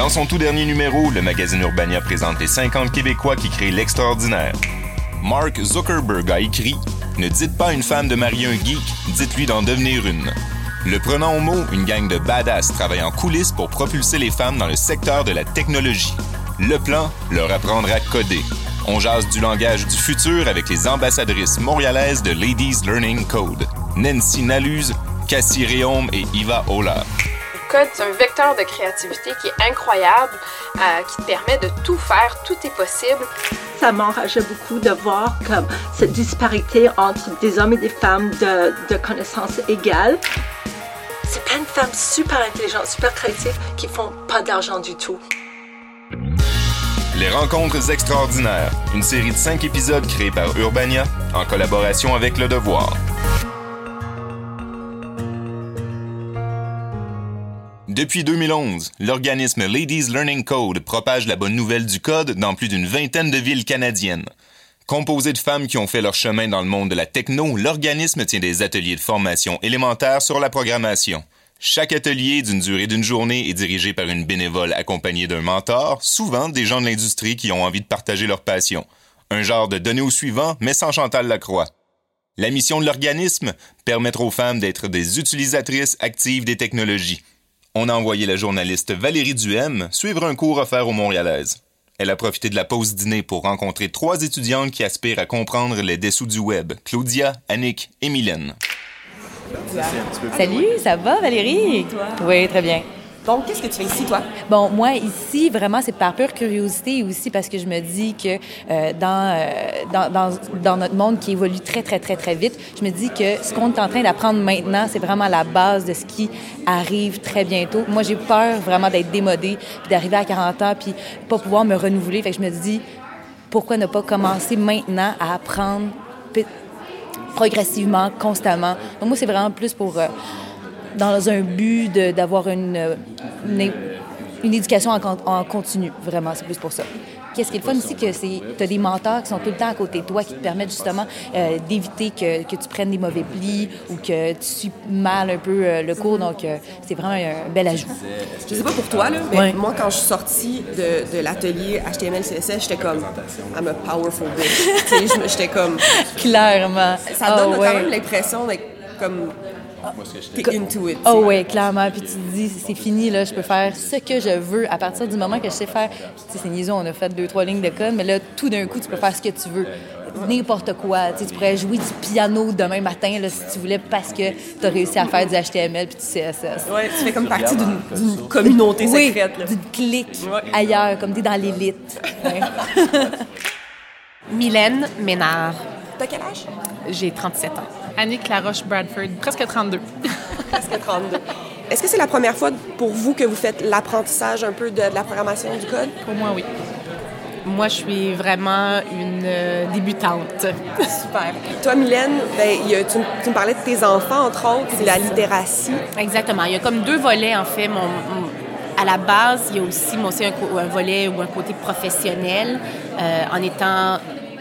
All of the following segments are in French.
Dans son tout dernier numéro, le magazine Urbania présente les 50 Québécois qui créent l'extraordinaire. Mark Zuckerberg a écrit Ne dites pas une femme de marier un geek, dites-lui d'en devenir une. Le prenant au mot, une gang de badass travaille en coulisses pour propulser les femmes dans le secteur de la technologie. Le plan, leur apprendre à coder. On jase du langage du futur avec les ambassadrices montréalaises de Ladies Learning Code, Nancy Naluse, Cassie Réaume et Iva Ola. Code, c'est un vecteur de créativité qui est incroyable, euh, qui te permet de tout faire, tout est possible. Ça m'enrageait beaucoup de voir comme cette disparité entre des hommes et des femmes de, de connaissances égales. C'est plein de femmes super intelligentes, super créatives qui font pas d'argent du tout. Les Rencontres extraordinaires, une série de cinq épisodes créés par Urbania en collaboration avec Le Devoir. Depuis 2011, l'organisme Ladies Learning Code propage la bonne nouvelle du code dans plus d'une vingtaine de villes canadiennes. Composé de femmes qui ont fait leur chemin dans le monde de la techno, l'organisme tient des ateliers de formation élémentaire sur la programmation. Chaque atelier, d'une durée d'une journée, est dirigé par une bénévole accompagnée d'un mentor, souvent des gens de l'industrie qui ont envie de partager leur passion. Un genre de donner au suivant, mais sans Chantal Lacroix. La mission de l'organisme, permettre aux femmes d'être des utilisatrices actives des technologies. On a envoyé la journaliste Valérie Duhem suivre un cours offert aux Montréalaises. Elle a profité de la pause dîner pour rencontrer trois étudiantes qui aspirent à comprendre les dessous du web, Claudia, Annick et Mylène. Salut, ça va Valérie? Oui, très bien. Donc, qu'est-ce que tu fais ici, toi? Bon, moi, ici, vraiment, c'est par pure curiosité aussi parce que je me dis que euh, dans, euh, dans, dans, dans, notre monde qui évolue très, très, très, très vite, je me dis que ce qu'on est en train d'apprendre maintenant, c'est vraiment la base de ce qui arrive très bientôt. Moi, j'ai peur vraiment d'être démodée, puis d'arriver à 40 ans, puis pas pouvoir me renouveler. Fait que je me dis, pourquoi ne pas commencer maintenant à apprendre progressivement, constamment? Donc, moi, c'est vraiment plus pour... Euh, dans un but d'avoir une, une, une, éducation en, en continu, vraiment. C'est plus pour ça. Qu'est-ce qui est le fun aussi, que c'est tu as des mentors qui sont tout le temps à côté de toi, qui te permettent justement euh, d'éviter que, que, tu prennes des mauvais plis ou que tu suis mal un peu euh, le cours. Donc, euh, c'est vraiment un bel ajout. Je sais pas pour toi, là, mais ouais. moi, quand je suis sortie de, de l'atelier HTML, CSS, j'étais comme I'm a powerful bitch. j'étais comme... Clairement. Ça donne oh, quand même l'impression d'être comme T'es into it. Oh oui, clairement. Puis tu te dis, c'est fini, là, je peux faire ce que je veux à partir du moment que je sais faire. Tu sais, c'est niaiseux, on a fait deux, trois lignes de code, mais là, tout d'un coup, tu peux faire ce que tu veux. N'importe quoi. Tu, sais, tu pourrais jouer du piano demain matin, là, si tu voulais, parce que tu as réussi à faire du HTML puis du CSS. Oui, tu fais comme partie d'une communauté oui, secrète. Oui, d'une clique ailleurs, comme tu es dans l'élite. Ouais. Mylène Ménard. T'as quel âge? J'ai 37 ans. Annick Laroche Bradford, presque 32. presque 32. Est-ce que c'est la première fois pour vous que vous faites l'apprentissage un peu de, de, la programmation du code? Pour moi, oui. Moi, je suis vraiment une euh, débutante. Super. Toi, Mylène, ben, y a, tu, tu, me parlais de tes enfants, entre autres, c'est la littératie. Exactement. Il y a comme deux volets, en fait. Mon, mon, à la base, il y a aussi, moi aussi un, un, volet ou un côté professionnel, euh, en étant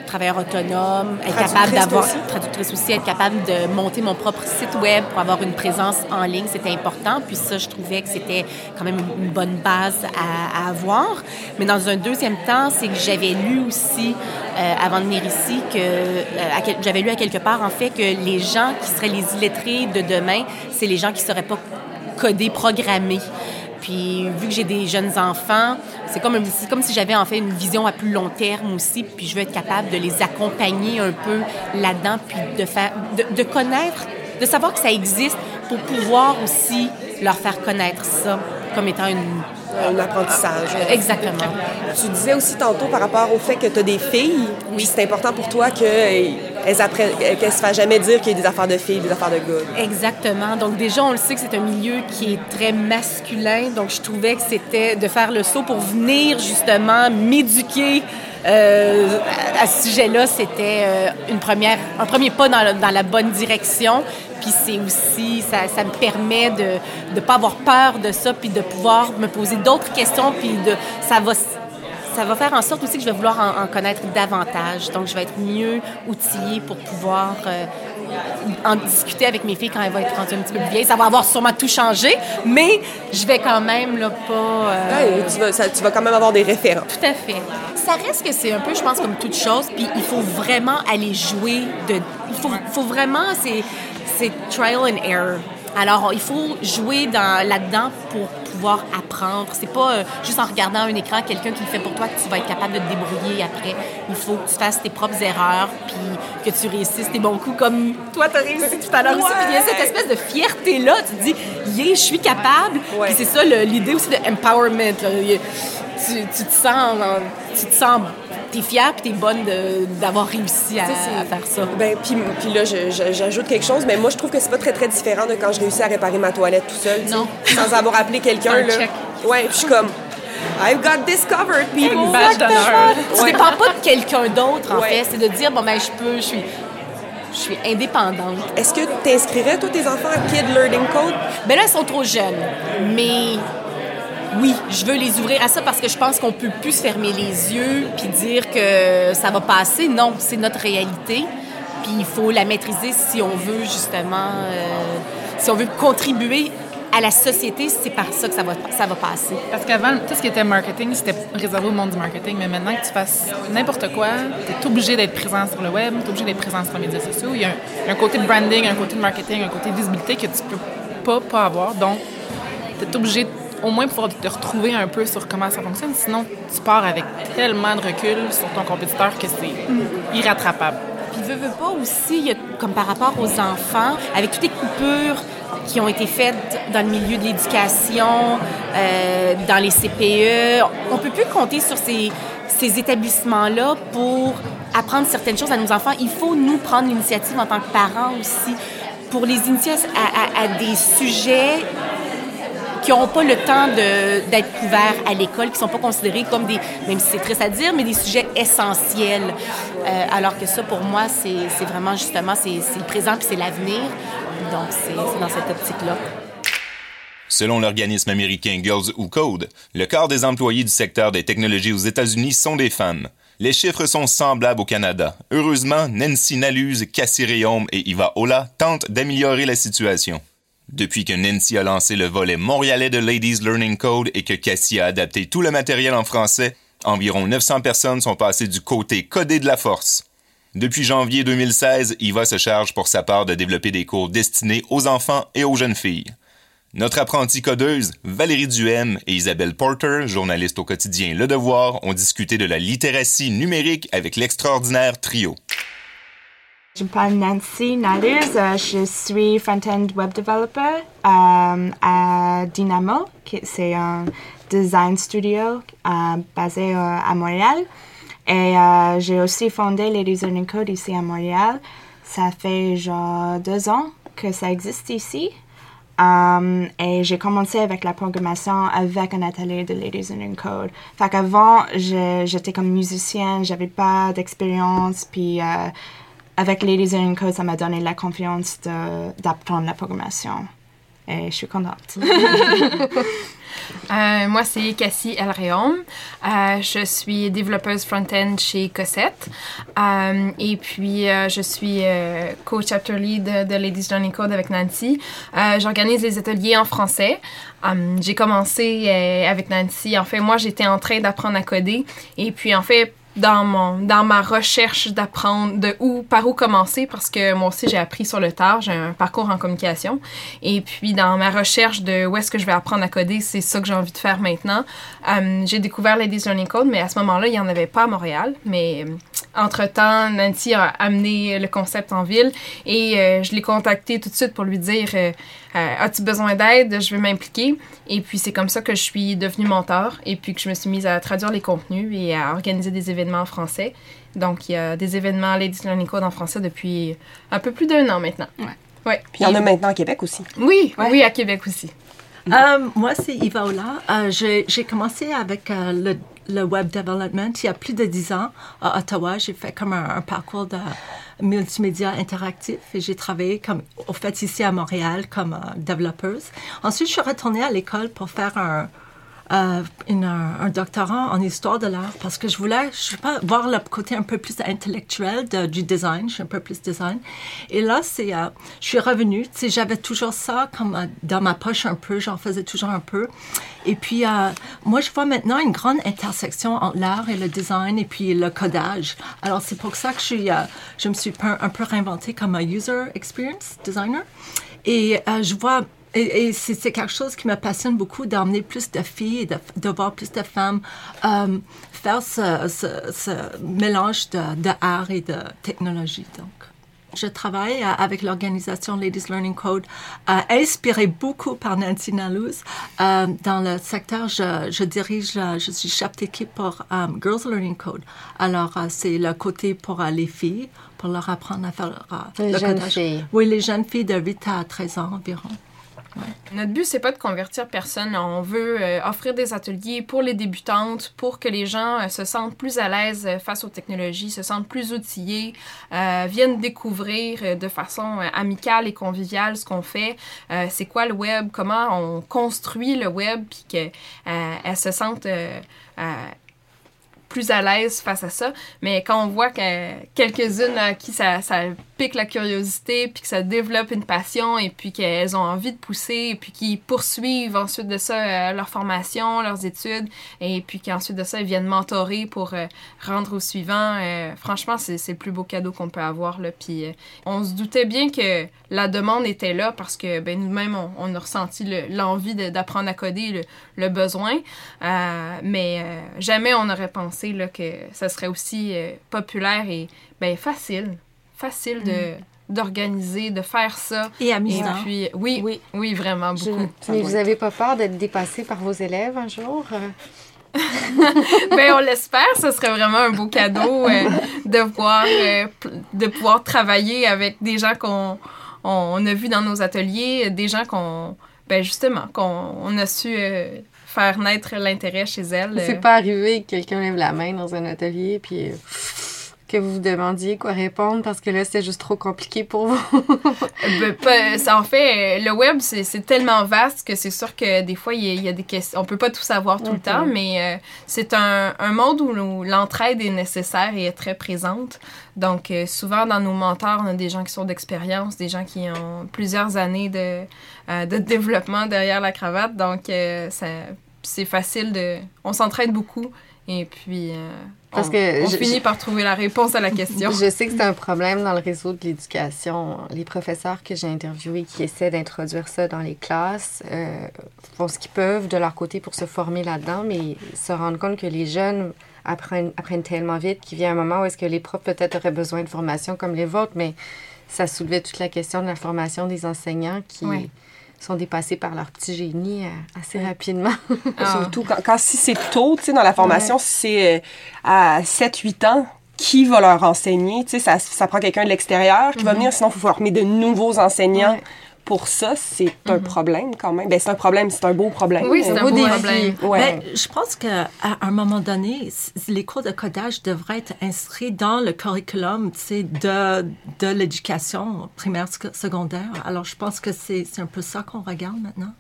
travailleur autonome, être capable d'avoir traductrice aussi, être capable de monter mon propre site web pour avoir une présence en ligne, c'était important. Puis ça, je trouvais que c'était quand même une bonne base à, avoir. Mais dans un deuxième temps, c'est que j'avais lu aussi euh, avant de venir ici que euh, j'avais lu à quelque part en fait que les gens qui seraient les illettrés de demain, c'est les gens qui ne seraient pas codés, programmés. Puis vu que j'ai des jeunes enfants, c'est comme, comme si j'avais en fait une vision à plus long terme aussi, puis je veux être capable de les accompagner un peu là-dedans, puis de, faire, de, connaître, de savoir que ça existe pour pouvoir aussi leur faire connaître ça comme étant une un apprentissage. Exactement. Tu disais aussi tantôt par rapport au fait que tu as des filles, oui. c'est important pour toi qu'elles apprennent, qu'elles se fassent jamais dire qu'il y a des affaires de filles, des affaires de gars? Exactement. Donc déjà, on le sait que c'est un milieu qui est très masculin, donc je trouvais que c'était de faire le saut pour venir justement m'éduquer euh, à ce sujet-là, c'était euh, un premier pas dans, la bonne direction. Puis c'est aussi, ça, ça, me permet de ne pas avoir peur de ça, puis de pouvoir me poser d'autres questions, puis de, ça va ça va faire en sorte aussi que je vais vouloir en, connaître davantage. Donc, je vais être mieux outillée pour pouvoir euh, en discuter avec mes filles quand elles vont être rendues un petit peu plus vieilles. Ça va avoir sûrement tout changé, mais je vais quand même là, pas... Euh, tu, vas, tu, vas, quand même avoir des référents. Tout à fait. Ça reste que c'est un peu, je pense, comme toute chose, puis il faut vraiment aller jouer de... Il faut, faut vraiment... C'est trial and error. Alors, il faut jouer là-dedans pour pouvoir apprendre. C'est pas euh, juste en regardant un écran quelqu'un qui le fait pour toi que tu vas être capable de te débrouiller après. Il faut que tu fasses tes propres erreurs, puis que tu réussisses tes bons coups comme toi, tu as réussi tout à l'heure aussi. Puis il y a cette espèce de fierté-là. Tu te dis, yeah, je suis capable. Puis c'est ça l'idée aussi de empowerment. Tu, tu, te sens, tu te sens t'es fière puis t'es bonne d'avoir réussi à, faire ça. Ben, puis, puis là, j'ajoute quelque chose, mais moi, je trouve que c'est pas très, très différent de quand je réussis à réparer ma toilette tout seul. Non. Sans avoir appelé quelqu'un. là. Ouais, puis je suis comme. I've got this covered, people. Exactement. Tu dépends pas de quelqu'un d'autre, en fait. C'est de dire, bon, ben, je peux, je suis je suis indépendante. Est-ce que tu inscrirais tous tes enfants à Kid Learning Code? Ben là, ils sont trop jeunes. Mais oui, je veux les ouvrir à ça parce que je pense qu'on peut plus fermer les yeux puis dire que ça va passer. Non, c'est notre réalité. Puis il faut la maîtriser si on veut justement, euh, si on veut contribuer à la société, c'est par ça que ça va, ça va passer. Parce qu'avant, tout ce qui était marketing, c'était réservé au monde du marketing. Mais maintenant que tu fasses n'importe quoi, tu es obligé d'être présent sur le web, tu es obligé d'être présent sur les médias sociaux. Il y a un, côté de branding, un côté de marketing, un côté de visibilité que tu peux pas, pas avoir. Donc, tu es obligé de au moins pouvoir te retrouver un peu sur comment ça fonctionne. Sinon, tu pars avec tellement de recul sur ton compétiteur que c'est irrattrapable. Puis, veux, veux pas aussi, comme par rapport aux enfants, avec toutes les coupures qui ont été faites dans le milieu de l'éducation, euh, dans les CPE, on peut plus compter sur ces, ces établissements-là pour apprendre certaines choses à nos enfants. Il faut nous prendre l'initiative en tant que parents aussi pour les initier à, à des sujets qui n'ont pas le temps d'être couverts à l'école, qui ne sont pas considérés comme des, même si c'est triste à dire, mais des sujets essentiels. Euh, alors que ça, pour moi, c'est vraiment justement, c'est le présent puis c'est l'avenir. Donc, c'est dans cette optique-là. Selon l'organisme américain Girls Who Code, le quart des employés du secteur des technologies aux États-Unis sont des femmes. Les chiffres sont semblables au Canada. Heureusement, Nancy Naluse, Cassie Réaume et Iva Ola tentent d'améliorer la situation. Depuis que Nancy a lancé le volet montréalais de Ladies Learning Code et que Cassie a adapté tout le matériel en français, environ 900 personnes sont passées du côté codé de la force. Depuis janvier 2016, Iva se charge pour sa part de développer des cours destinés aux enfants et aux jeunes filles. Notre apprentie codeuse, Valérie Duhem et Isabelle Porter, journaliste au quotidien Le Devoir, ont discuté de la littératie numérique avec l'extraordinaire trio. Je m'appelle Nancy Naluz, euh, je suis front-end web developer euh, à Dynamo, c'est un design studio euh, basé à Montréal. Et j'ai aussi fondé les Learning Code ici à Montréal. Ça fait genre deux ans que ça existe ici. et j'ai commencé avec la programmation avec un atelier de Ladies Learning Code. Fait qu'avant, j'étais comme musicienne, j'avais pas d'expérience, puis avec Ladies in Code, ça m'a donné la confiance d'apprendre la programmation. et je suis contente. Euh, moi, c'est Cassie Elréon. Euh, je suis développeuse front-end chez Cossette. Euh, et puis, je suis co-chapter lead de Ladies Journey Code avec Nancy. J'organise les ateliers en français. J'ai commencé avec Nancy. En fait, moi, j'étais en train d'apprendre à coder. Et puis, en fait, dans mon dans ma recherche d'apprendre de où par où commencer parce que moi aussi j'ai appris sur le tard j'ai un parcours en communication. Et puis dans ma recherche de où est-ce que je vais apprendre à coder c'est ça que j'ai envie de faire maintenant. Euh, j'ai découvert Ladies Learning Code mais à ce moment-là il y en avait pas à Montréal. Mais euh, entre temps Nancy a amené le concept en ville et euh, je l'ai contacté tout de suite pour lui dire as-tu besoin d'aide? Je vais m'impliquer. Et puis, c'est comme ça que je suis devenue mentor et puis que je me suis mise à traduire les contenus et à organiser des événements en français. Donc, il y a des événements Ladies Learning Code en français depuis un peu plus d'un an maintenant. Ouais. ouais. Puis, il y en a maintenant à Québec aussi. Oui, oui, à Québec aussi. Euh, moi, c'est Yva Ola. Euh, j'ai commencé avec le, le, web development il y a plus de dix ans à Ottawa. J'ai fait comme un parcours de multimédia interactif et j'ai travaillé comme, au fait, ici à Montréal comme euh, développeuse. Ensuite, je suis retournée à l'école pour faire un, euh, un, doctorat en histoire de l'art parce que je voulais je sais pas, voir le côté un peu plus intellectuel du design, je suis un peu plus design. Et là, euh, je suis revenue, tu sais, j'avais toujours ça comme euh, dans ma poche un peu, j'en faisais toujours un peu. Et puis, moi, je vois maintenant une grande intersection entre l'art et le design et puis le codage. Alors, c'est pour ça que je, je me suis un peu réinventée comme un user experience designer. Et je vois et, c'est quelque chose qui me passionne beaucoup d'emmener plus de filles et de, voir plus de femmes euh, faire ce, mélange de, art et de technologie. Donc, je travaille avec l'organisation Ladies Learning Code, euh, inspirée beaucoup par Nancy Nalouz. Euh, dans le secteur, je, dirige, je suis chef d'équipe pour Girls Learning Code. Alors, c'est le côté pour les filles, pour leur apprendre à faire les jeunes filles. Oui, les jeunes filles de 8 à 13 ans environ. Notre but, c'est pas de convertir personne. On veut euh, offrir des ateliers pour les débutantes, pour que les gens euh, se sentent plus à l'aise euh, face aux technologies, se sentent plus outillés, viennent découvrir de façon amicale et conviviale ce qu'on fait. c'est quoi le web, comment on construit le web, puis qu'elles se sentent plus à l'aise face à ça. Mais quand on voit que quelques-unes à qui ça, ça pique la curiosité, puis que ça développe une passion, et puis qu'elles ont envie de pousser, et puis qui poursuivent ensuite de ça euh, leur formation, leurs études, et puis qu'ensuite de ça, elles viennent mentorer pour euh, rendre au suivant. Euh, franchement, c'est le plus beau cadeau qu'on peut avoir. Là. Puis on se doutait bien que la demande était là parce que ben, nous-mêmes, on, a ressenti l'envie d'apprendre à coder, le, besoin. mais jamais on aurait pensé là, que ça serait aussi euh, populaire et ben, facile. Facile de mm. d'organiser, de faire ça. Et amusant. Et puis, oui, oui, oui, vraiment beaucoup. Mais vous n'avez pas peur d'être dépassé par vos élèves un jour? ben, on l'espère, ce serait vraiment un beau cadeau euh, de voir, euh, de pouvoir travailler avec des gens qu'on on, a vus dans nos ateliers, des gens qu'on, ben justement, qu'on a su faire naître l'intérêt chez elle. C'est pas arrivé que quelqu'un lève la main dans un atelier puis euh, que vous vous demandiez quoi répondre parce que là c'était juste trop compliqué pour vous. ben, en fait, le web c'est tellement vaste que c'est sûr que des fois il y, a des questions. On peut pas tout savoir tout le temps, mais euh, c'est un, un, monde où l'entraide est nécessaire et est très présente. Donc euh, souvent dans nos mentors, on a des gens qui sont d'expérience, des gens qui ont plusieurs années de, de développement derrière la cravate. Donc ça c'est facile de. On s'entraîne beaucoup et puis. Euh, Parce on, que on finit par trouver la réponse à la question. Je sais que c'est un problème dans le réseau de l'éducation. Les professeurs que j'ai interviewés qui essaient d'introduire ça dans les classes euh, font ce qu'ils peuvent de leur côté pour se former là-dedans, mais se rendent compte que les jeunes apprennent, apprennent tellement vite qu'il vient un moment où est-ce que les profs peut-être auraient besoin de formation comme les vôtres, mais ça soulevait toute la question de la formation des enseignants qui sont dépassés par leur petit génie euh, assez rapidement. Ah. Surtout quand, si c'est tôt, tu sais, dans la formation, si c'est euh, à 7-8 ans, qui va leur enseigner? Tu sais, ça, ça prend quelqu'un de l'extérieur qui va mhm. venir, sinon il faut former de nouveaux enseignants pour ça, c'est un mhm. problème quand même. Ben, c'est un problème, c'est un beau problème. Oui, c'est un beau problème. Ben, je pense qu'à un moment donné, les cours de codage devraient être inscrits dans le curriculum de, de l'éducation primaire, secondaire. Alors, je pense que c'est un peu ça qu'on regarde maintenant.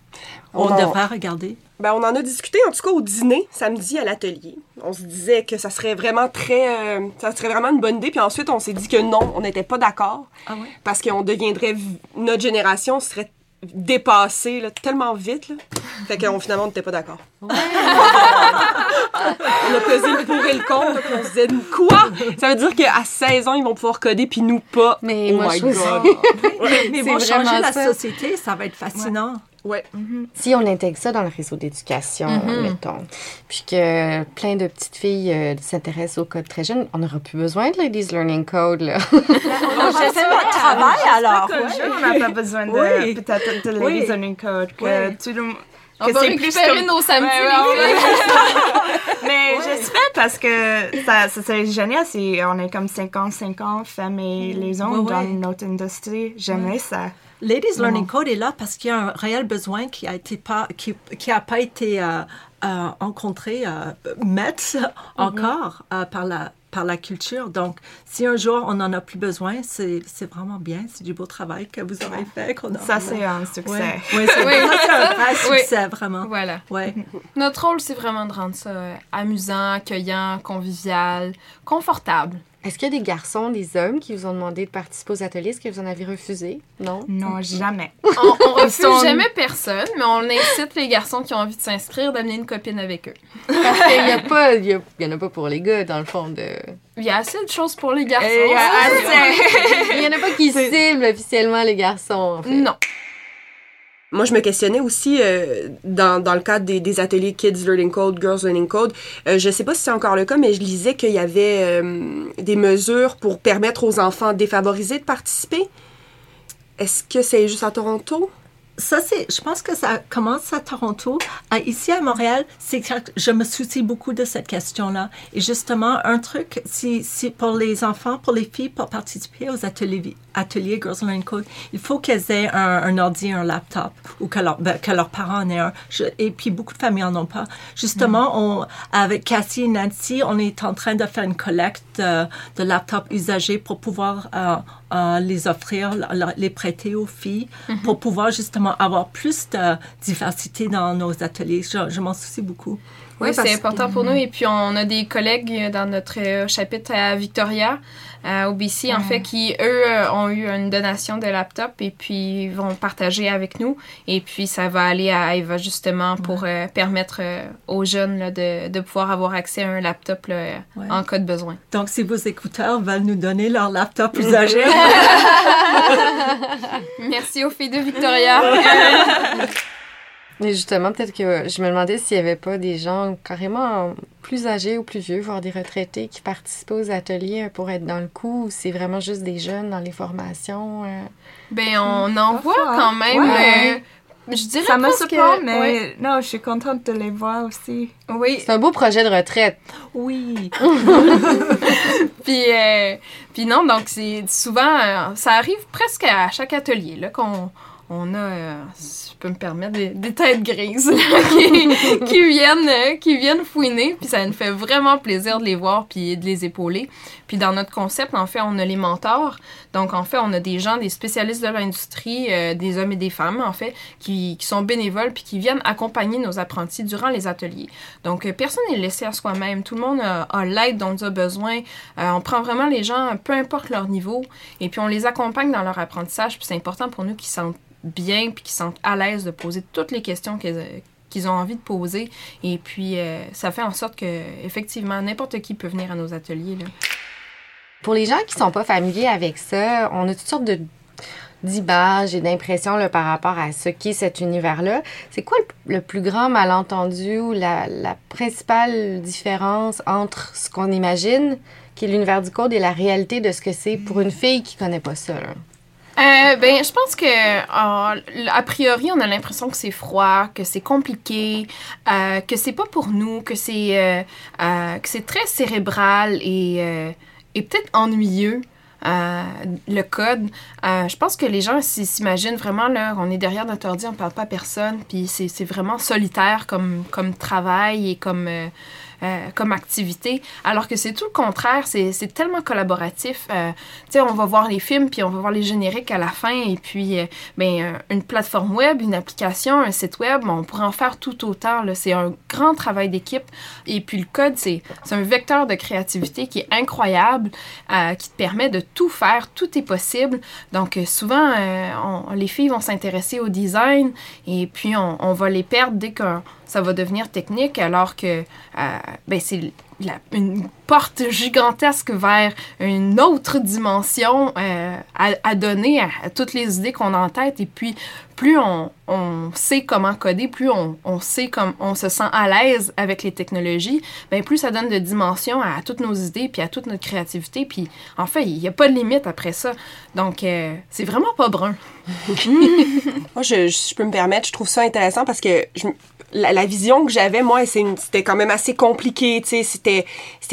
On, devrait regarder. Ben, on en a discuté, en tout cas, au dîner, samedi, à l'atelier. On se disait que ça serait vraiment très... Euh, ça serait vraiment une bonne idée. Puis ensuite, on s'est dit que non, on n'était pas d'accord. Ah Parce qu'on deviendrait... Notre génération serait dépassée tellement vite. Là. Fait qu'on finalement, on n'était pas d'accord. on a pesé le pour et le contre. Puis on se disait, quoi? Ça veut dire qu'à 16 ans, ils vont pouvoir coder, puis nous pas. Mais oh moi, my God. mais, ils vont changer la société. Ça va être fascinant. Ouais. Mhm. Si on intègre ça dans le réseau d'éducation, mhm. mettons, puis que plein de petites filles euh, s'intéressent au code très jeune, on n'aura plus besoin de Ladies Learning Code, là. on fait pas travail, alors. on n'a pas besoin de, peut-être de Ladies Learning Code. Que tout le on va récupérer comme... nos samedis. Mais j'espère parce que ça, ça serait génial si on est comme 50-50 femmes et les hommes dans notre industrie. J'aimerais ça. Ladies Learning Code est là parce qu'il y a un réel besoin qui a été pas qui, qui a pas été euh, euh, rencontré euh, mm-hmm. encore euh, par la par la culture. Donc, si un jour on n'en a plus besoin, c'est vraiment bien. C'est du beau travail que vous aurez fait. ça, c'est un succès. Oui, c'est un vrai succès, vraiment. Voilà. Ouais. Notre rôle, c'est vraiment de rendre ça amusant, accueillant, convivial, confortable. Est-ce qu'il y a des garçons, des hommes qui vous ont demandé de participer aux ateliers? Est-ce que vous en avez refusé? Non? Non, jamais. on, on refuse jamais personne, mais on incite les garçons qui ont envie de s'inscrire d'amener une copine avec eux. Parce qu'il n'y a pas, il y, en a pas pour les gars, dans le fond. De... Il y a assez de choses pour les garçons. Il n'y en a pas qui ciblent officiellement les garçons, en fait. Non. Moi, je me questionnais aussi euh, dans, dans le cadre des, des, ateliers Kids Learning Code, Girls Learning Code. Euh, je sais pas si c'est encore le cas, mais je lisais qu'il y avait euh, des mesures pour permettre aux enfants défavorisés de participer. Est-ce que c'est juste à Toronto? Ça, c'est, je pense que ça commence à Toronto. ici à Montréal, c'est je me soucie beaucoup de cette question-là. Et justement, un truc, si, si pour les enfants, pour les filles, pour participer aux ateliers, ateliers Girls Learn Code, il faut qu'elles aient un, un, ordi, un laptop, ou que, leur, ben, que leurs parents en aient un. et puis, beaucoup de familles en ont pas. Justement, mm. on, avec Cassie et Nancy, on est en train de faire une collecte de, de laptops usagés pour pouvoir euh, euh, les offrir, les prêter aux filles, mm-hmm. pour pouvoir justement avoir plus de diversité dans nos ateliers. Je, m'en soucie beaucoup. Oui, c'est important pour nous. Et puis, on a des collègues dans notre euh, chapitre à Victoria, au BC, en fait, qui, eux, euh, ont eu une donation de laptop et puis vont partager avec nous. Et puis, ça va aller à Eva, justement, pour euh, permettre aux jeunes là, de, de, pouvoir avoir accès à un laptop là, en cas de besoin. Donc, si vos écouteurs veulent nous donner leur laptop usagé... Merci aux filles de Victoria. Mais justement, peut-être que je me demandais s'il n'y avait pas des gens carrément plus âgés ou plus vieux, voire des retraités qui participent aux ateliers pour être dans le coup, ou c'est vraiment juste des jeunes dans les formations? Euh? Ben, on en voit quand même. Euh, je dirais Ça me surprend, mais non, je suis contente de les voir aussi. Oui. C'est un beau projet de retraite. Oui. puis, euh, puis non, donc c'est souvent, ça arrive presque à chaque atelier là qu'on on a peux me permettre, des, têtes grises qui, viennent, euh, qui viennent fouiner. Puis ça nous fait vraiment plaisir de les voir puis de les épauler. Puis dans notre concept, en fait, on a les mentors. Donc, en fait, on a des gens, des spécialistes de l'industrie, euh, des hommes et des femmes, en fait, qui, sont bénévoles puis qui viennent accompagner nos apprentis durant les ateliers. Donc, euh, personne n'est laissé à soi-même. Tout le monde a, l'aide dont il a besoin. on prend vraiment les gens, peu importe leur niveau, et puis on les accompagne dans leur apprentissage. Puis c'est important pour nous qu'ils sentent bien puis qui sont à l'aise de poser toutes les questions qu'ils ont envie de poser. Et puis, euh, ça fait en sorte que, effectivement, n'importe qui peut venir à nos ateliers. Pour les gens qui sont pas familiers avec ça, on a toutes sortes de d'images et d'impressions par rapport à ce qu'est cet univers-là. C'est quoi le, plus grand malentendu ou la, la principale différence entre ce qu'on imagine, qui est l'univers du code, et la réalité de ce que c'est pour une fille qui connaît pas ça? Euh, ben, je pense que euh, a priori, on a l'impression que c'est froid, que c'est compliqué, euh, que c'est pas pour nous, que c'est très cérébral et, et peut-être ennuyeux. le code. je pense que les gens s'imaginent vraiment, là, on est derrière notre ordi, on parle pas à personne, puis c'est vraiment solitaire comme, comme travail et comme... Euh, comme activité, alors que c'est tout le contraire, c'est tellement collaboratif. Euh, tu sais, on va voir les films, puis on va voir les génériques à la fin, et puis, euh, ben, une plateforme web, une application, un site web, on pourrait en faire tout autant. C'est un grand travail d'équipe. Et puis le code, c'est un vecteur de créativité qui est incroyable, qui te permet de tout faire, tout est possible. Donc souvent, les filles vont s'intéresser au design, et puis on, on va les perdre dès qu'on ça va devenir technique, alors que euh, ben, c'est une porte gigantesque vers une autre dimension euh, à, donner à, toutes les idées qu'on a en tête. Et puis, plus on, sait comment coder, plus on, sait comme on se sent à l'aise avec les technologies, ben plus ça donne de dimension à toutes nos idées, puis à toute notre créativité. Puis, en fait, il n'y a pas de limite après ça. Donc, euh, c'est vraiment pas brun. Moi, je, je, peux me permettre, je trouve ça intéressant parce que je, la, vision que j'avais, moi, c'était quand même assez compliqué, tu sais, c'était,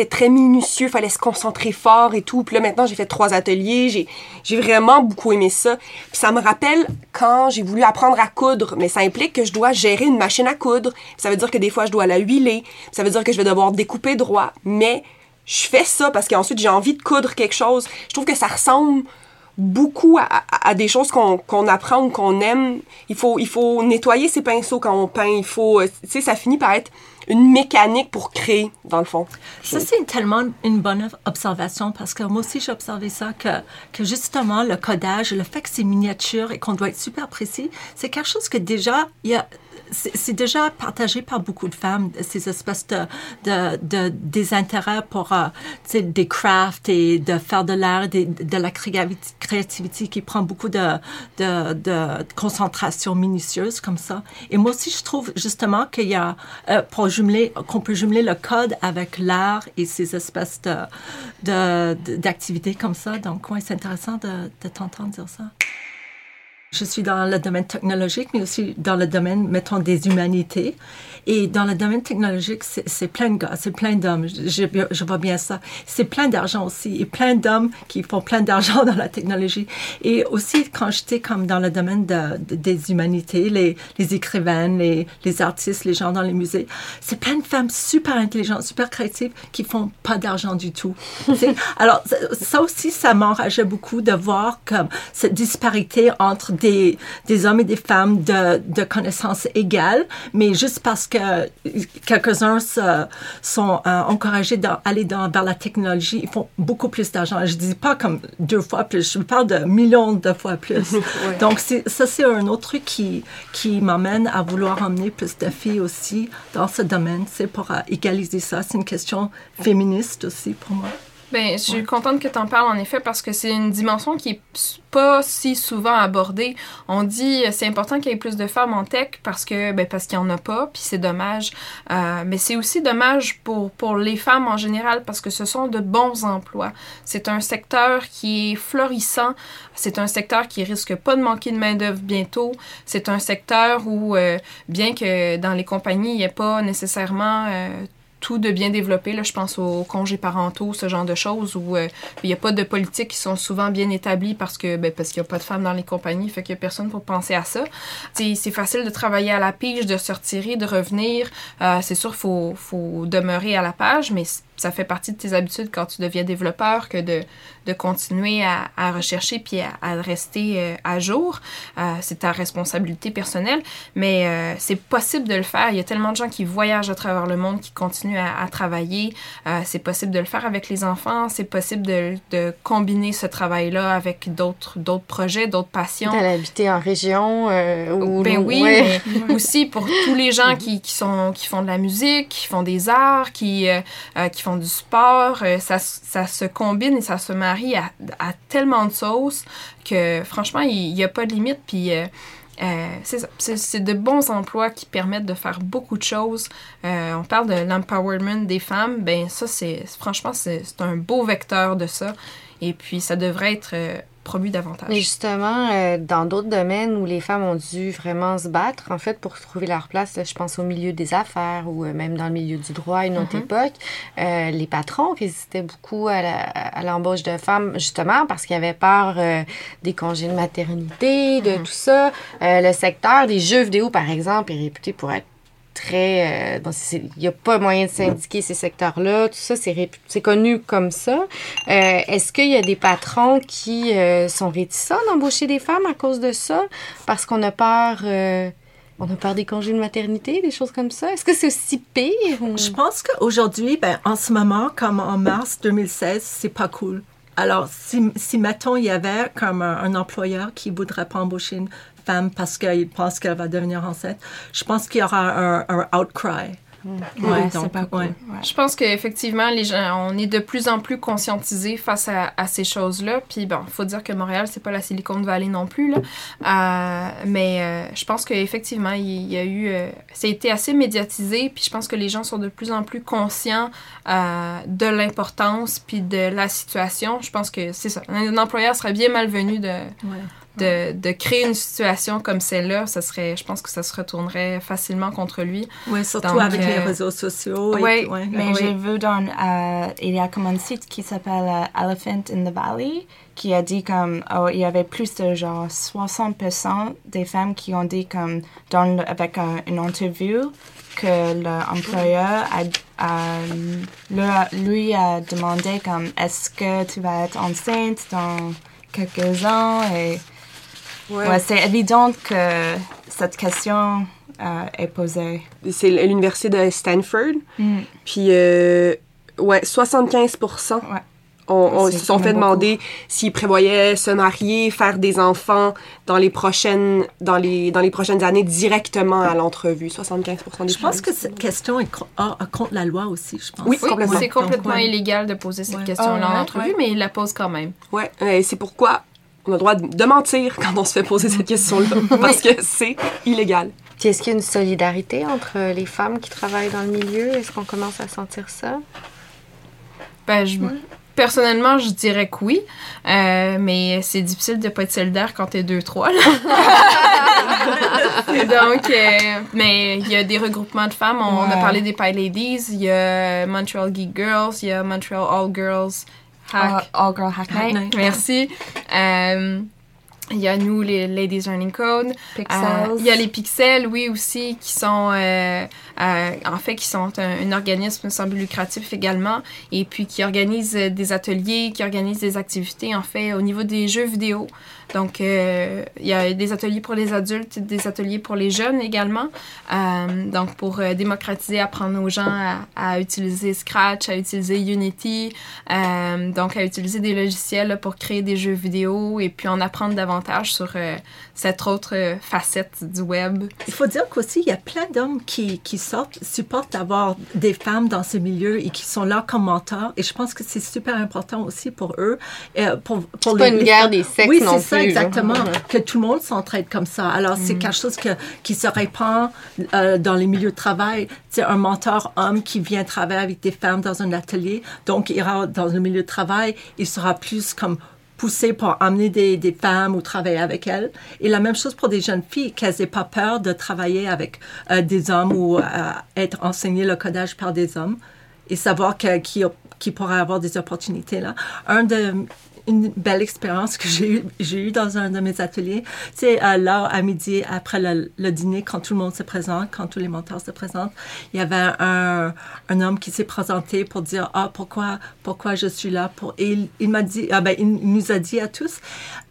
très minutieux, fallait se concentrer fort et tout. Puis là, maintenant, j'ai fait trois ateliers, j'ai, j'ai vraiment beaucoup aimé ça. Puis ça me rappelle quand j'ai voulu apprendre à coudre, mais ça implique que je dois gérer une machine à coudre. ça veut dire que des fois, je dois la huiler. ça veut dire que je vais devoir découper droit. Mais je fais ça parce qu'ensuite, j'ai envie de coudre quelque chose. Je trouve que ça ressemble beaucoup à, des choses qu'on apprend ou qu'on aime. Il faut, il faut nettoyer ses pinceaux quand on peint. Il faut, euh, tu ça finit par être une mécanique pour créer, dans le fond. Ça, c'est tellement une bonne observation parce que moi aussi, j'ai observé ça, que, que justement, le codage, le fait que c'est miniature et qu'on doit être super précis, c'est quelque chose que déjà, il y a c'est déjà partagé par beaucoup de femmes, ces espèces de, de, de des pour euh, des crafts et de faire de l'art, de, de, la créativité qui prend beaucoup de, de, de, concentration minutieuse comme ça. Et moi aussi, je trouve justement qu'il y a, euh, pour jumeler, qu'on peut jumeler le code avec l'art et ces espèces de, d'activités comme ça. Donc, ouais, c'est intéressant de, de t'entendre dire ça. Je suis dans le domaine technologique, mais aussi dans le domaine, mettons, des humanités. Et dans le domaine technologique, c'est plein de gars, c'est plein d'hommes. Je, je, vois bien ça. C'est plein d'argent aussi. Et plein d'hommes qui font plein d'argent dans la technologie. Et aussi, quand j'étais comme dans le domaine de, des humanités, les, les écrivaines, les, les artistes, les gens dans les musées, c'est plein de femmes super intelligentes, super créatives qui font pas d'argent du tout. Alors, ça aussi, ça m'enrageait beaucoup de voir comme cette disparité entre des, des hommes et des femmes de, de connaissances égales, mais juste parce que quelques-uns sont euh, encouragés d'aller dans, vers la technologie, ils font beaucoup plus d'argent. Je ne dis pas comme deux fois plus, je parle de millions de fois plus. Donc, ça, c'est un autre truc qui, qui m'amène à vouloir emmener plus de filles aussi dans ce domaine. C'est pour euh, égaliser ça. C'est une question féministe aussi pour moi. Ben, je suis contente que tu en parles en effet parce que c'est une dimension qui est pas si souvent abordée. On dit euh, c'est important qu'il y ait plus de femmes en tech parce que ben, parce qu'il y en a pas, puis c'est dommage. Euh, mais c'est aussi dommage pour pour les femmes en général parce que ce sont de bons emplois. C'est un secteur qui est florissant. C'est un secteur qui risque pas de manquer de main d'œuvre bientôt. C'est un secteur où euh, bien que dans les compagnies il n'y ait pas nécessairement tout de bien développé. Là, je pense aux congés parentaux, ce genre de choses où euh, il n'y a pas de politiques qui sont souvent bien établies parce que ben, parce qu'il n'y a pas de femmes dans les compagnies, fait qu'il n'y a personne pour penser à ça. C'est facile de travailler à la pige, de se retirer, de revenir. Euh, c'est sûr, faut, faut demeurer à la page, mais ça fait partie de tes habitudes quand tu deviens développeur que de, de continuer à, à rechercher puis à, rester euh, à jour. Euh, c'est ta responsabilité personnelle, mais euh, c'est possible de le faire. Il y a tellement de gens qui voyagent à travers le monde, qui continuent à, à travailler. c'est possible de le faire avec les enfants. C'est possible de, de, combiner ce travail-là avec d'autres d'autres projets, d'autres passions. D'aller habiter en région ou ben oui, mais aussi pour tous les gens qui, qui, sont qui font de la musique, qui font des arts, qui qui du sport, euh, ça, ça, se combine et ça se marie à, à tellement de sauces que franchement, il n'y a pas de limite. Puis euh, euh, c'est de bons emplois qui permettent de faire beaucoup de choses. on parle de l'empowerment des femmes. Ben ça, c'est franchement, c'est un beau vecteur de ça. Et puis, ça devrait être promu davantage. Mais justement, euh, dans d'autres domaines où les femmes ont dû vraiment se battre, en fait, pour trouver leur place, là, je pense au milieu des affaires ou euh, même dans le milieu du droit à une autre Mhm. époque, euh, les patrons résistaient beaucoup à l'embauche de femmes, justement parce qu'ils avaient peur des congés de maternité, de tout ça. Le secteur des jeux vidéo, par exemple, est réputé pour être très... euh, il n'y a pas moyen de syndiquer ces secteurs-là. Tout ça, c'est connu comme ça. Euh, Est-ce qu'il y a des patrons qui euh, sont réticents d'embaucher des femmes à cause de ça? Parce qu'on a peur... on a des congés de maternité, des choses comme ça? Est-ce que c'est aussi pire? ou- Je pense qu'aujourd'hui, ben, en ce moment, comme en mars 2016, c'est pas cool. Alors, si, si mettons, il y avait comme un, un employeur qui voudrait pas embaucher une femme parce qu'il pense qu'elle va devenir enceinte, je pense qu'il y aura un, un outcry. Ouais, Donc, c'est pas cool. ouais. Je pense qu'effectivement, les gens, on est de plus en plus conscientisés face à, à ces choses-là. Puis bon, faut dire que Montréal, c'est pas la Silicon Valley non plus, là. Euh, mais euh, je pense qu'effectivement, il il y a eu... euh, ça a été assez médiatisé, puis je pense que les gens sont de plus en plus conscients euh, de l'importance, puis de la situation. Je pense que c'est ça. Un employeur serait bien malvenu de... De, de créer une situation comme celle-là, ça serait, je pense que ça se retournerait facilement contre lui. Oui, surtout Donc, avec les euh, réseaux sociaux. ouais, ouais, Mais ouais. j'ai vu dans, euh, il y a comme un site qui s'appelle euh, Elephant in the Valley qui a dit comme, oh, il y avait plus de genre 60% des femmes qui ont dit comme, dans le- avec un- une interview, que l'employeur a, a- lui, lui a demandé comme, est-ce que tu vas être enceinte dans quelques ans et Ouais. ouais, c'est évident que cette question euh, est posée. C'est l'université de Stanford. Mm. Puis, euh, ouais, 75 Ouais. on, on se sont fait demander s'ils prévoyaient se marier, faire des enfants dans les prochaines, dans les, dans les prochaines années directement à l'entrevue. 75 des Je pense que cette question est ah, contre la loi aussi, je pense. Oui, Oui, complètement. c'est complètement Donc, ouais. illégal de poser cette Ouais. question-là Ah ouais, en entrevue, ouais. mais il la pose quand même. Ouais, c'est pourquoi on a le droit de, mentir quand on se fait poser cette question-là, parce que c'est illégal. Puis est-ce qu'il y a une solidarité entre les femmes qui travaillent dans le milieu? Est-ce qu'on commence à sentir ça? Ben, je- Personnellement, je dirais que oui, euh, mais c'est difficile de pas être solidaire quand t'es deux, trois. là. Donc, euh, mais il y a des regroupements de femmes. On, on a parlé des Pie Ladies, il y a Montreal Geek Girls, il y a Montreal All Girls Hack. All, all Girl Hack Night. Night. Merci. Euh, il y a nous, les Ladies Learning Code. Pixels. Euh, il y a les Pixels, oui, aussi, qui sont, euh, euh, en fait, qui sont un, un organisme sans but lucratif également, et puis qui organisent euh, des ateliers, qui organisent des activités, en fait, au niveau des jeux vidéo. Donc, euh, il y a des ateliers pour les adultes, des ateliers pour les jeunes également. Euh, donc, pour euh, démocratiser, apprendre aux gens à, à utiliser Scratch, à utiliser Unity, euh, donc à utiliser des logiciels là, pour créer des jeux vidéo et puis en apprendre davantage sur euh, cette autre facette du web. Il faut dire qu'aussi, il y a plein d'hommes qui, qui sortent, supportent d'avoir des femmes dans ce milieu et qui sont là comme mentors. Et je pense que c'est super important aussi pour eux. pour, pour C'est pas une guerre des sexes oui, non c'est ça, là. exactement. Que tout le monde s'entraide comme ça. Alors, c'est quelque chose que, qui se répand euh, dans les milieux de travail. C'est un mentor homme qui vient travailler avec des femmes dans un atelier. Donc, il ira dans le milieu de travail. Il sera plus comme poussé pour amener des, des femmes ou travailler avec elles. Et la même chose pour des jeunes filles, qu'elles n'aient pas peur de travailler avec euh, des hommes ou euh, être enseignées le codage par des hommes et savoir que- qu'il qu'il pourrait avoir des opportunités là. Un de une belle expérience que j'ai eue eu dans un de mes ateliers, c'est euh, là à midi après le, le dîner quand tout le monde se présente, quand tous les mentors se présentent, il y avait un, un homme qui s'est présenté pour dire ah pourquoi pourquoi je suis là pour et il, il m'a dit ah ben il, nous a dit à tous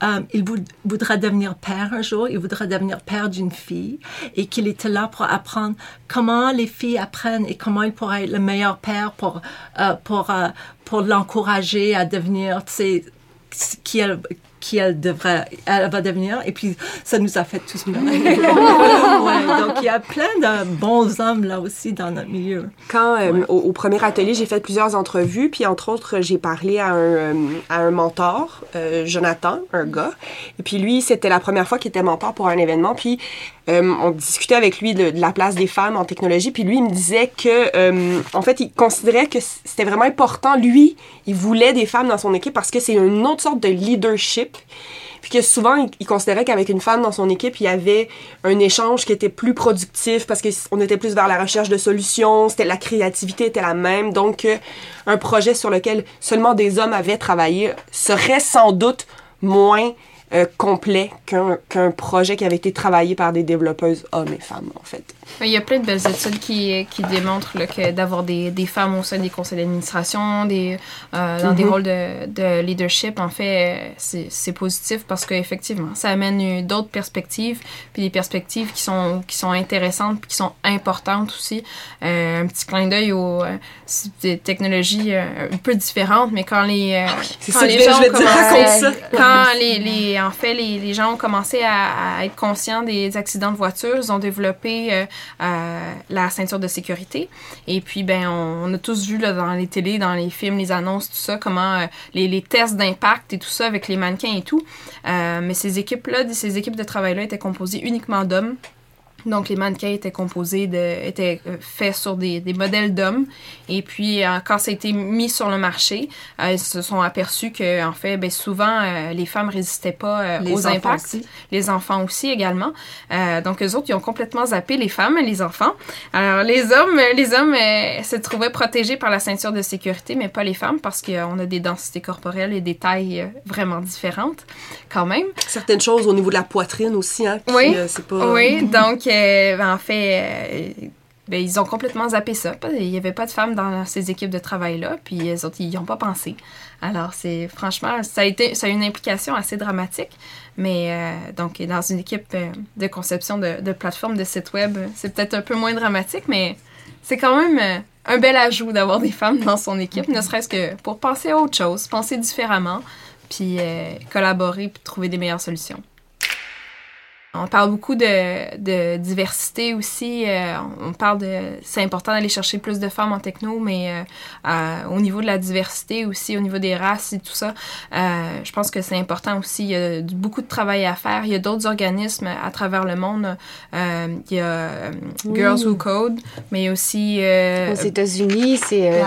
euh, il voud- voudrait devenir père un jour, il voudrait devenir père d'une fille et qu'il était là pour apprendre comment les filles apprennent et comment il pourrait être le meilleur père pour euh, pour euh, pour l'encourager à devenir tu sais qui elle, qui elle devrait, elle va devenir. Et puis, ça nous a fait tous pleurer. Ouais, donc, il y a plein de bons hommes là aussi dans notre milieu. Quand, euh, au, au premier atelier, j'ai fait plusieurs entrevues, puis entre autres, j'ai parlé à un, euh, à un mentor, euh, Jonathan, un gars. Et puis lui, c'était la première fois qu'il était mentor pour un événement, puis euh, on discutait avec lui de, la place des femmes en technologie, puis lui, il me disait que, euh, en fait, il considérait que c'était vraiment important. Lui, il voulait des femmes dans son équipe parce que c'est une autre sorte de leadership. Puis que souvent, il, il considérait qu'avec une femme dans son équipe, il y avait un échange qui était plus productif parce qu'on était plus vers la recherche de solutions, c'était la créativité était la même. Donc, euh, un projet sur lequel seulement des hommes avaient travaillé serait sans doute moins euh, complet qu'un qu'un projet qui avait été travaillé par des développeuses hommes et femmes, en fait. Il y a plein de belles études qui, qui démontrent là, que d'avoir des, des femmes au sein des conseils d'administration, des, euh, dans des Mhm. rôles de, de leadership, en fait, c'est positif parce qu'effectivement, ça amène d'autres perspectives, puis des perspectives qui sont, qui sont intéressantes, puis qui sont importantes aussi. Euh, un petit clin d'œil aux euh, des technologies euh, un peu différentes, mais quand les, euh, quand ça, les gens commençaient- ça. quand les, les- en fait, les, les gens ont commencé à, à être conscients des accidents de voiture, ils ont développé la ceinture de sécurité. Et puis, ben, on, on a tous vu là, dans les télés, dans les films, les annonces, tout ça, comment euh, les, les tests d'impact et tout ça avec les mannequins et tout. Euh, mais ces équipes-là, ces équipes de travail-là étaient composées uniquement d'hommes. Donc, les mannequins étaient composés de, étaient euh, faits sur des, des modèles d'hommes. Et puis, euh, quand ça a été mis sur le marché, euh, ils se sont aperçus que, en fait, ben, souvent, euh, les femmes résistaient pas euh, Les aux impacts. aussi. Les enfants aussi également. Donc, eux autres, ils ont complètement zappé les femmes et les enfants. Alors, les hommes, les hommes se trouvaient protégés par la ceinture de sécurité, mais pas les femmes parce qu'on a des densités corporelles et des tailles vraiment différentes, quand même. Certaines choses au niveau de la poitrine aussi, hein, qui, Oui, pas... oui. Donc, euh, en fait, euh, ben, ils ont complètement zappé ça. Il n'y avait pas de femmes dans ces équipes de travail-là, puis ils n'y ont pas pensé. Alors, c'est franchement, ça a, eu une implication assez dramatique. Mais euh, donc, dans une équipe euh, de conception de, de plateforme de site web, c'est peut-être un peu moins dramatique, mais c'est quand même un bel ajout d'avoir des femmes dans son équipe, ne serait-ce que pour penser à autre chose, penser différemment, puis collaborer, puis trouver des meilleures solutions. On parle beaucoup de, de diversité aussi. euh, on parle de... C'est important d'aller chercher plus de femmes en techno, mais euh, euh, au niveau de la diversité aussi, au niveau des races et tout ça, je pense que c'est important aussi. Il y a beaucoup de travail à faire. Il y a d'autres organismes à travers le monde. Il y a Oui. Girls Who Code, mais aussi... Aux États-Unis, c'est.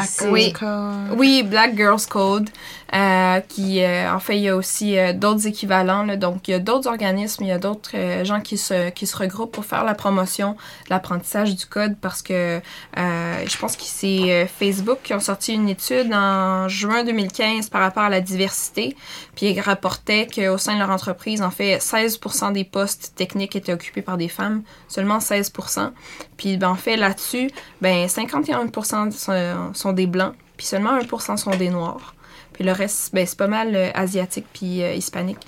Oui, Black Girls Code. Euh, qui, euh, en fait, il y a aussi euh, d'autres équivalents. là. donc, il y a d'autres organismes, il y a d'autres gens qui se, qui se regroupent pour faire la promotion de l'apprentissage du code parce que je pense que c'est Facebook qui ont sorti une étude en juin 2015 par rapport à la diversité. Puis, ils rapportaient qu'au sein de leur entreprise, en fait, 16% des postes techniques étaient occupés par des femmes, seulement 16% Puis, ben, en fait, là-dessus, ben, 51 sont, sont des blancs, puis seulement 1% sont des noirs. Puis le reste, ben, c'est pas mal euh, asiatique puis euh, hispanique.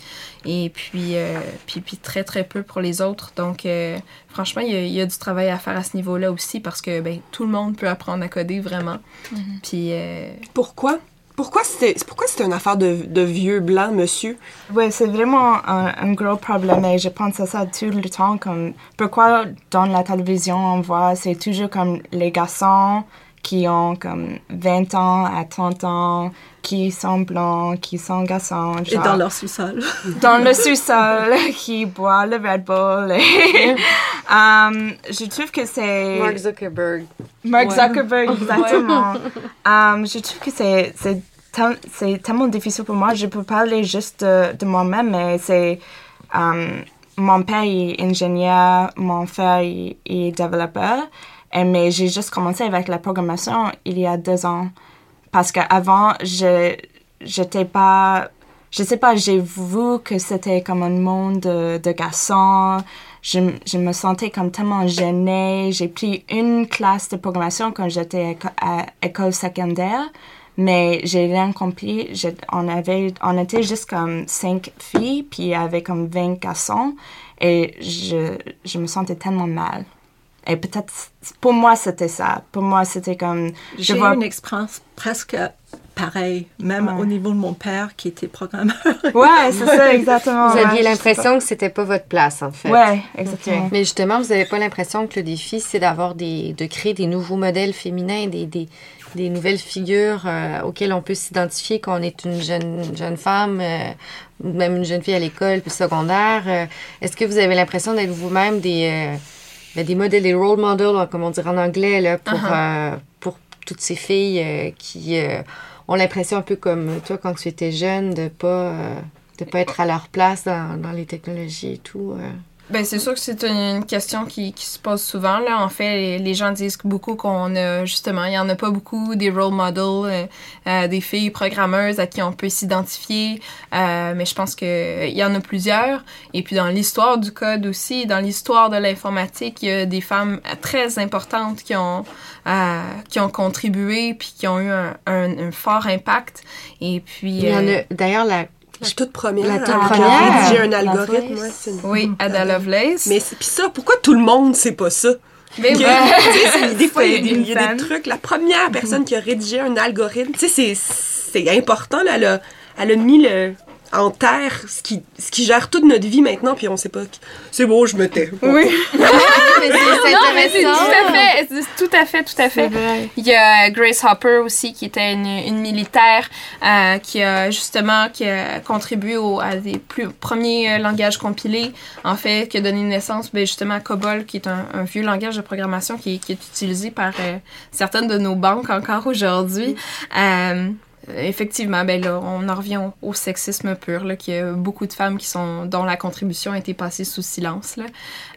Et puis, euh, puis, puis très, très peu pour les autres. Donc, euh, franchement, il y, a, il y a du travail à faire à ce niveau-là aussi parce que ben, tout le monde peut apprendre à coder vraiment. Puis. euh, Pourquoi? Pourquoi c'est pourquoi c'est une affaire de, de vieux blancs, monsieur? Oui, c'est vraiment un, un gros problème et je pense à ça tout le temps. Comme, pourquoi dans la télévision on voit, c'est toujours comme les garçons qui ont comme 20 ans à 30 ans, qui sont blancs, qui sont garçons. Et genre- dans leur sous-sol. dans le sous-sol, qui boit le Red Bull. et- Um, je trouve que c'est... Mark Zuckerberg. Mark Ouais. Zuckerberg, exactement. Um, je trouve que c'est c'est tel- c'est tellement difficile pour moi. Je peux parler juste de, de moi-même, mais c'est... um, mon père est ingénieur, mon frère est, est développeur, et, mais j'ai juste commencé avec la programmation il y a deux ans. Parce qu'avant, je j'étais pas... Je sais pas, j'ai vu que c'était comme un monde de, garçons. Je, je me sentais comme tellement gênée. J'ai pris une classe de programmation quand j'étais éco- à école secondaire, mais j'ai rien compris. On, avait, on était juste comme cinq filles, puis il y avait comme 20 garçons, et je, je me sentais tellement mal. Et peut-être, pour moi, c'était ça. Pour moi, c'était comme... J'ai vois- une expérience presque pareil, même au niveau de mon père qui était programmeur. Ouais, c'est ça, exactement. Vous ouais, aviez l'impression que c'était pas votre place, en fait. Ouais, exactement. Mais justement, vous n'avez pas l'impression que le défi, c'est d'avoir des, de créer des nouveaux modèles féminins, des, des, des nouvelles figures euh, auxquelles on peut s'identifier quand on est une jeune, jeune femme, euh, ou même une jeune fille à l'école, puis secondaire. Euh, Est-ce que vous avez l'impression d'être vous-même des, ben, des modèles, des role models, comme on dirait en anglais, là, pour, euh, pour toutes ces filles euh, qui euh, ont l'impression, un peu comme toi quand tu étais jeune, de pas, de pas être à leur place dans, dans les technologies et tout? Euh? Ben, c'est sûr que c'est une, question qui, qui se pose souvent. Là. En fait, les, les gens disent beaucoup qu'on a, justement, il n'y en a pas beaucoup des role models, euh, euh, des filles programmeuses à qui on peut s'identifier. Euh, mais je pense qu'il y en a plusieurs. Et puis, dans l'histoire du code aussi, dans l'histoire de l'informatique, il y a des femmes très importantes qui ont, euh, qui ont contribué puis qui ont eu un, un, un fort impact. Et puis... Il y en euh, a, d'ailleurs, la, La toute première. La toute à première. rédiger un algorithme. Une- Oui, Ada Lovelace. Mais c'est- puis ça, pourquoi tout le monde sait pas ça? Mais Que- ouais. tu sais, c'est- des fois, il y a des, il y a Fan. des trucs. La première personne qui a rédigé un algorithme, tu sais, c'est- c'est important, là. Elle a, elle a mis le, en terre ce qui, ce qui gère toute notre vie maintenant, puis on sait pas. C'est beau, je me tais. Oui. mais c'est Non, mais c'est tout à fait, tout à fait, tout à fait. Il y a Grace Hopper aussi, qui était une, une militaire, euh, qui a justement qui a contribué au, à des plus premiers euh, langages compilés, en fait, qui a donné naissance, ben, justement, à COBOL, qui est un, un vieux langage de programmation qui, qui est utilisé par euh, certaines de nos banques encore aujourd'hui. Euh, Effectivement, ben là, on en revient au, sexisme pur, là, qu'il y a beaucoup de femmes qui sont, dont la contribution a été passée sous silence, là.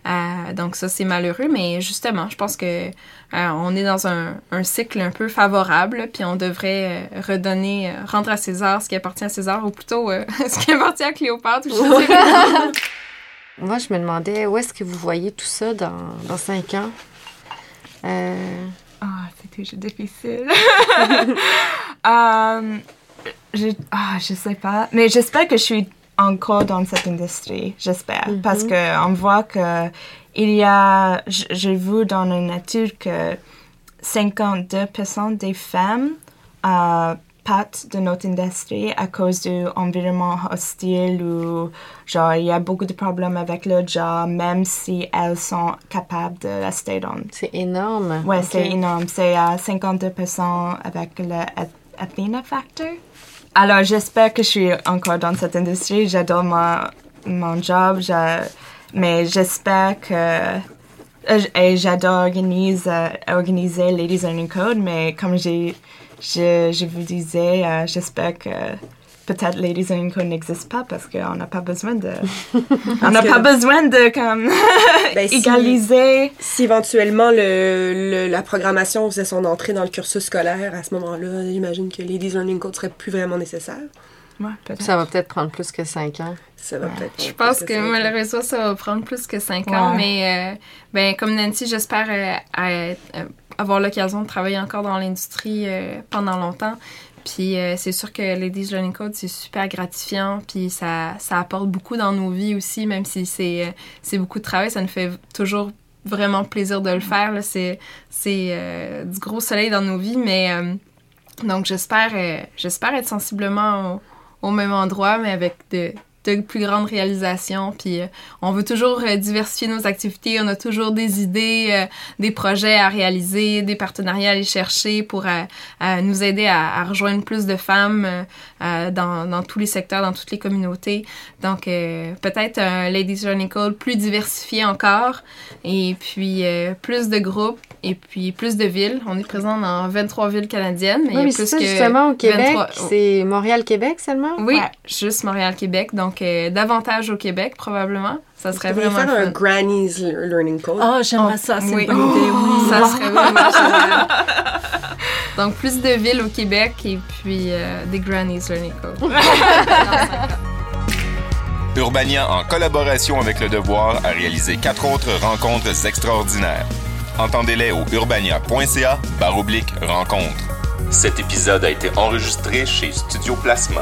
Euh, donc ça, c'est malheureux, mais justement, je pense que euh, on est dans un, cycle un peu favorable, puis on devrait euh, redonner, rendre à César ce qui appartient à César, ou plutôt ce qui appartient à Cléopâtre. Moi, je me demandais où est-ce que vous voyez tout ça dans, cinq ans? Ah, c'est toujours difficile. Euh, je, je sais pas. Mais j'espère que je suis encore dans cette industrie. J'espère. Parce que on voit que il y a, j'ai vu dans une étude que 52% des femmes euh, partent de notre industrie à cause de l'environnement hostile ou genre il y a beaucoup de problèmes avec leur job même si elles sont capables de rester dans c'est énorme. Ouais, c'est énorme. C'est à 52% avec le Ath- Athena Factor. Alors, j'espère que je suis encore dans cette industrie. J'adore mon, mon job, je- mais j'espère que... euh, Et j'adore organiser, euh, organiser Ladies Learning Code, mais comme j'ai, je, je vous disais, euh, j'espère que peut-être Ladies Learning Code n'existe pas parce qu'on n'a pas besoin de... on n'a pas besoin de comme, Ben, égaliser. Si éventuellement le, le- la programmation faisait son entrée dans le cursus scolaire, à ce moment-là, j'imagine que les Learning Code serait plus vraiment nécessaire. Ouais. Ça va peut-être prendre plus que cinq ans. Ça va peut-être. Je pense que malheureusement, ça va prendre plus que cinq ans, mais euh, ben, comme Nancy, j'espère euh, euh, avoir l'occasion de travailler encore dans l'industrie euh, pendant longtemps. Puis euh, c'est sûr que Ladies Learning Code, c'est super gratifiant, puis ça, ça apporte beaucoup dans nos vies aussi, même si c'est euh, c'est beaucoup de travail, ça nous fait toujours vraiment plaisir de le faire. là. C'est c'est, euh, du gros soleil dans nos vies, mais euh, donc j'espère euh, j'espère être sensiblement au, au même endroit, mais avec de, de plus grandes réalisations. Puis euh, on veut toujours euh, diversifier nos activités. On a toujours des idées, euh, des projets à réaliser, des partenariats à aller chercher pour nous aider à, à rejoindre plus de femmes dans, dans tous les secteurs, dans toutes les communautés. Donc peut-être un Ladies Learning Code plus diversifié encore et puis plus de groupes et puis plus de villes. On est présent dans 23 villes canadiennes, mais il y Oui, a mais plus c'est ça, que justement, au Québec, 23 c'est Montréal-Québec seulement? oui, juste Montréal-Québec, donc euh, davantage au Québec probablement. Ça serait vraiment faire un. Granny's le- Learning Code. Oh, j'aimerais ça, c'est Oui. une bonne idée, oui. Ça serait vraiment génial. Donc plus de villes au Québec et puis euh, des Grannies Learning Code. Urbania, en collaboration avec Le Devoir, a réalisé quatre autres rencontres extraordinaires. Entendez-les au urbania.ca baroblique rencontre. Cet épisode a été enregistré chez Studio Plasma.